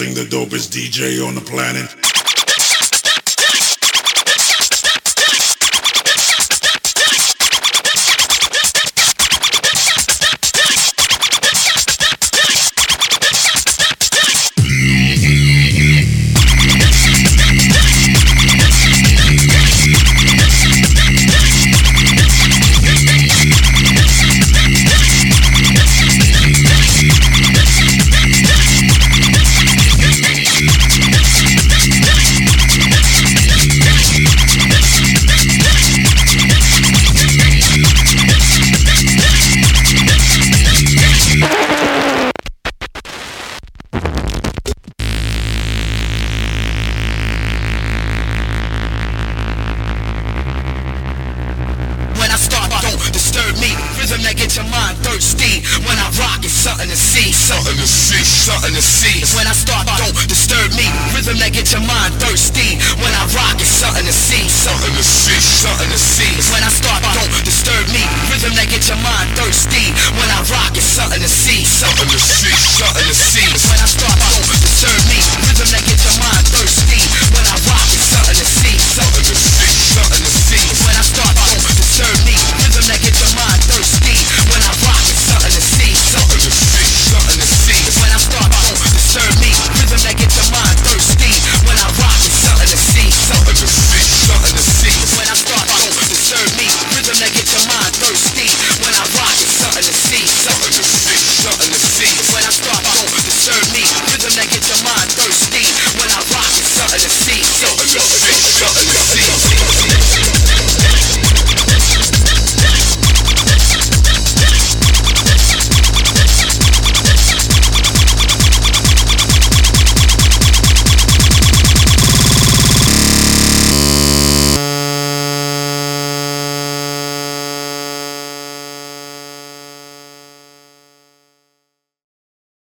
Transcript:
are the dopest DJ on the planet.